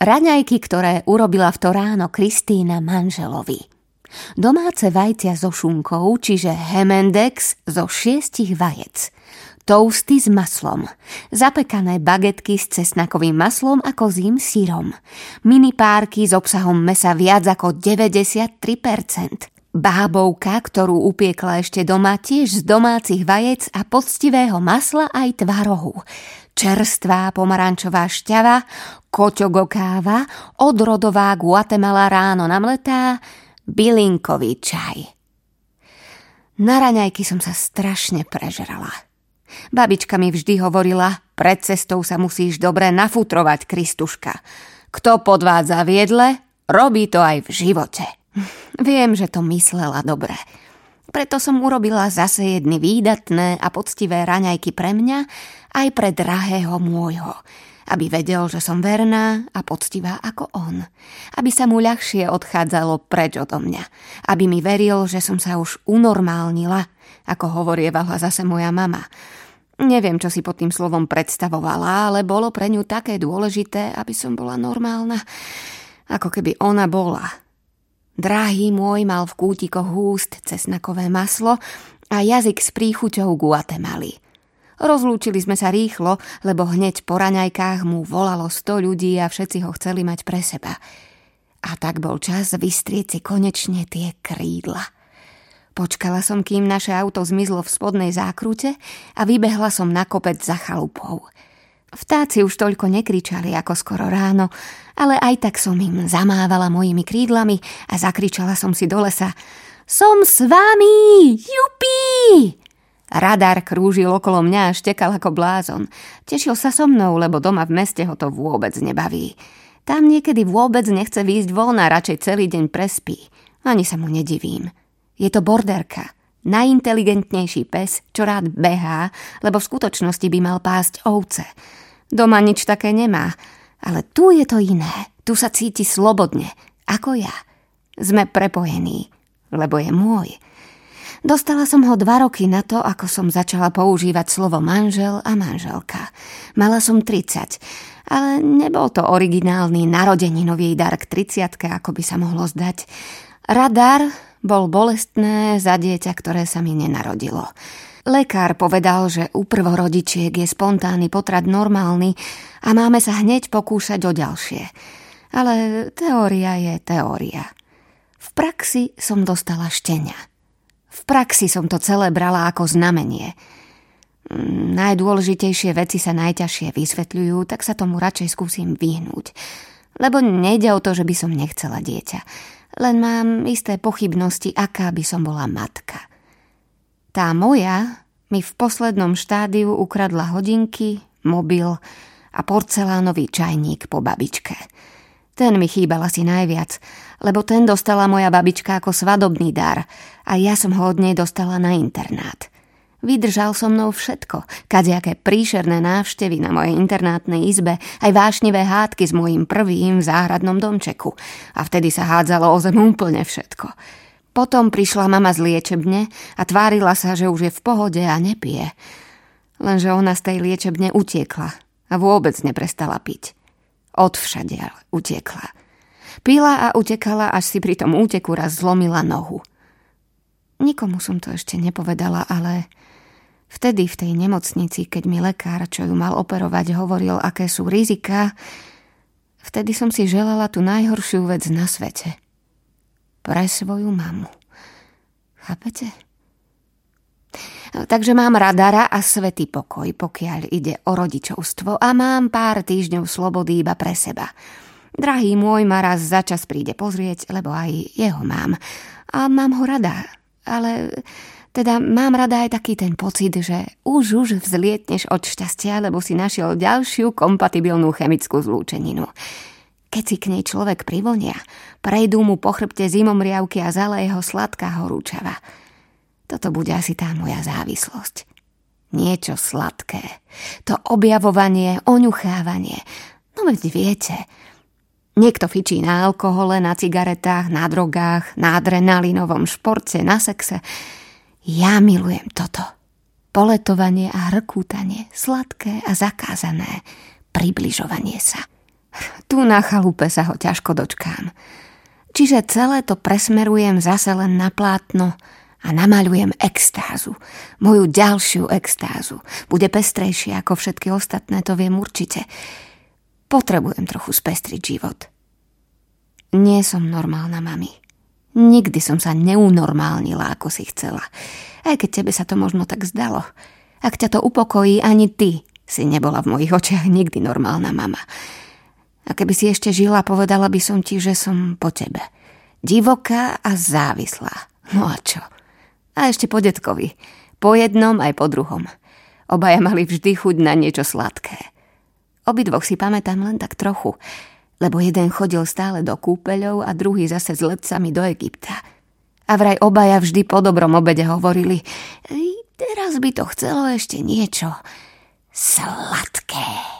Raňajky, ktoré urobila v to ráno Kristýna manželovi. Domáce vajcia so šunkou, čiže Hemendex zo šiestich vajec. Toasty s maslom. Zapekané bagetky s cesnakovým maslom a kozím sírom. Mini párky s obsahom mesa viac ako 93%. Bábovka, ktorú upiekla ešte doma, tiež z domácich vajec a poctivého masla aj tvarohu čerstvá pomarančová šťava, koťogo káva, odrodová Guatemala ráno namletá, bylinkový čaj. Na raňajky som sa strašne prežrala. Babička mi vždy hovorila, pred cestou sa musíš dobre nafutrovať, Kristuška. Kto podvádza v jedle, robí to aj v živote. Viem, že to myslela dobre. Preto som urobila zase jedny výdatné a poctivé raňajky pre mňa aj pre drahého môjho, aby vedel, že som verná a poctivá ako on. Aby sa mu ľahšie odchádzalo preč odo mňa. Aby mi veril, že som sa už unormálnila, ako hovorievala zase moja mama. Neviem, čo si pod tým slovom predstavovala, ale bolo pre ňu také dôležité, aby som bola normálna, ako keby ona bola Drahý môj mal v kútikoch úst cesnakové maslo a jazyk s príchuťou Guatemaly. Rozlúčili sme sa rýchlo, lebo hneď po raňajkách mu volalo sto ľudí a všetci ho chceli mať pre seba. A tak bol čas vystrieť si konečne tie krídla. Počkala som, kým naše auto zmizlo v spodnej zákrute a vybehla som na kopec za chalupou. Vtáci už toľko nekričali ako skoro ráno, ale aj tak som im zamávala mojimi krídlami a zakričala som si do lesa Som s vami! Jupi! Radar krúžil okolo mňa a štekal ako blázon. Tešil sa so mnou, lebo doma v meste ho to vôbec nebaví. Tam niekedy vôbec nechce výjsť von a radšej celý deň prespí. Ani sa mu nedivím. Je to borderka. Najinteligentnejší pes, čo rád behá, lebo v skutočnosti by mal pásť ovce. Doma nič také nemá, ale tu je to iné. Tu sa cíti slobodne, ako ja. Sme prepojení, lebo je môj. Dostala som ho dva roky na to, ako som začala používať slovo manžel a manželka. Mala som 30, ale nebol to originálny narodeninový dar k 30 ako by sa mohlo zdať. Radar bol bolestné za dieťa, ktoré sa mi nenarodilo. Lekár povedal, že u prvorodičiek je spontánny potrat normálny a máme sa hneď pokúšať o ďalšie. Ale teória je teória. V praxi som dostala štenia. V praxi som to celé brala ako znamenie. Najdôležitejšie veci sa najťažšie vysvetľujú, tak sa tomu radšej skúsim vyhnúť. Lebo nejde o to, že by som nechcela dieťa. Len mám isté pochybnosti, aká by som bola matka. Tá moja mi v poslednom štádiu ukradla hodinky, mobil a porcelánový čajník po babičke. Ten mi chýbal asi najviac, lebo ten dostala moja babička ako svadobný dar a ja som ho od nej dostala na internát. Vydržal so mnou všetko, kadejaké príšerné návštevy na mojej internátnej izbe, aj vášnivé hádky s mojím prvým v záhradnom domčeku. A vtedy sa hádzalo o zem úplne všetko. Potom prišla mama z liečebne a tvárila sa, že už je v pohode a nepije. Lenže ona z tej liečebne utiekla a vôbec neprestala piť. Odvšadiaľ utiekla. Pila a utekala, až si pri tom úteku raz zlomila nohu. Nikomu som to ešte nepovedala, ale vtedy v tej nemocnici, keď mi lekár, čo ju mal operovať, hovoril, aké sú rizika, vtedy som si želala tú najhoršiu vec na svete – pre svoju mamu. Chápete? Takže mám radara a svetý pokoj, pokiaľ ide o rodičovstvo a mám pár týždňov slobody iba pre seba. Drahý môj ma raz za čas príde pozrieť, lebo aj jeho mám. A mám ho rada, ale teda mám rada aj taký ten pocit, že už už vzlietneš od šťastia, lebo si našiel ďalšiu kompatibilnú chemickú zlúčeninu. Keď si k nej človek privonia, prejdú mu po chrbte zimomriavky a zale jeho sladká horúčava. Toto bude asi tá moja závislosť. Niečo sladké. To objavovanie, oňuchávanie. No veď viete, Niekto fičí na alkohole, na cigaretách, na drogách, na adrenalinovom športe, na sexe. Ja milujem toto. Poletovanie a hrkútanie, sladké a zakázané, približovanie sa. Tu na chalupe sa ho ťažko dočkám. Čiže celé to presmerujem zase len na plátno a namaľujem extázu. Moju ďalšiu extázu. Bude pestrejšia ako všetky ostatné, to viem určite. Potrebujem trochu spestriť život. Nie som normálna, mami. Nikdy som sa neunormálnila, ako si chcela. Aj keď tebe sa to možno tak zdalo. Ak ťa to upokojí, ani ty si nebola v mojich očiach nikdy normálna mama. A keby si ešte žila, povedala by som ti, že som po tebe. Divoká a závislá. No a čo? A ešte po detkovi. Po jednom aj po druhom. Obaja mali vždy chuť na niečo sladké. Obidvoch si pamätám len tak trochu, lebo jeden chodil stále do kúpeľov a druhý zase s letcami do Egypta. A vraj obaja vždy po dobrom obede hovorili, teraz by to chcelo ešte niečo sladké.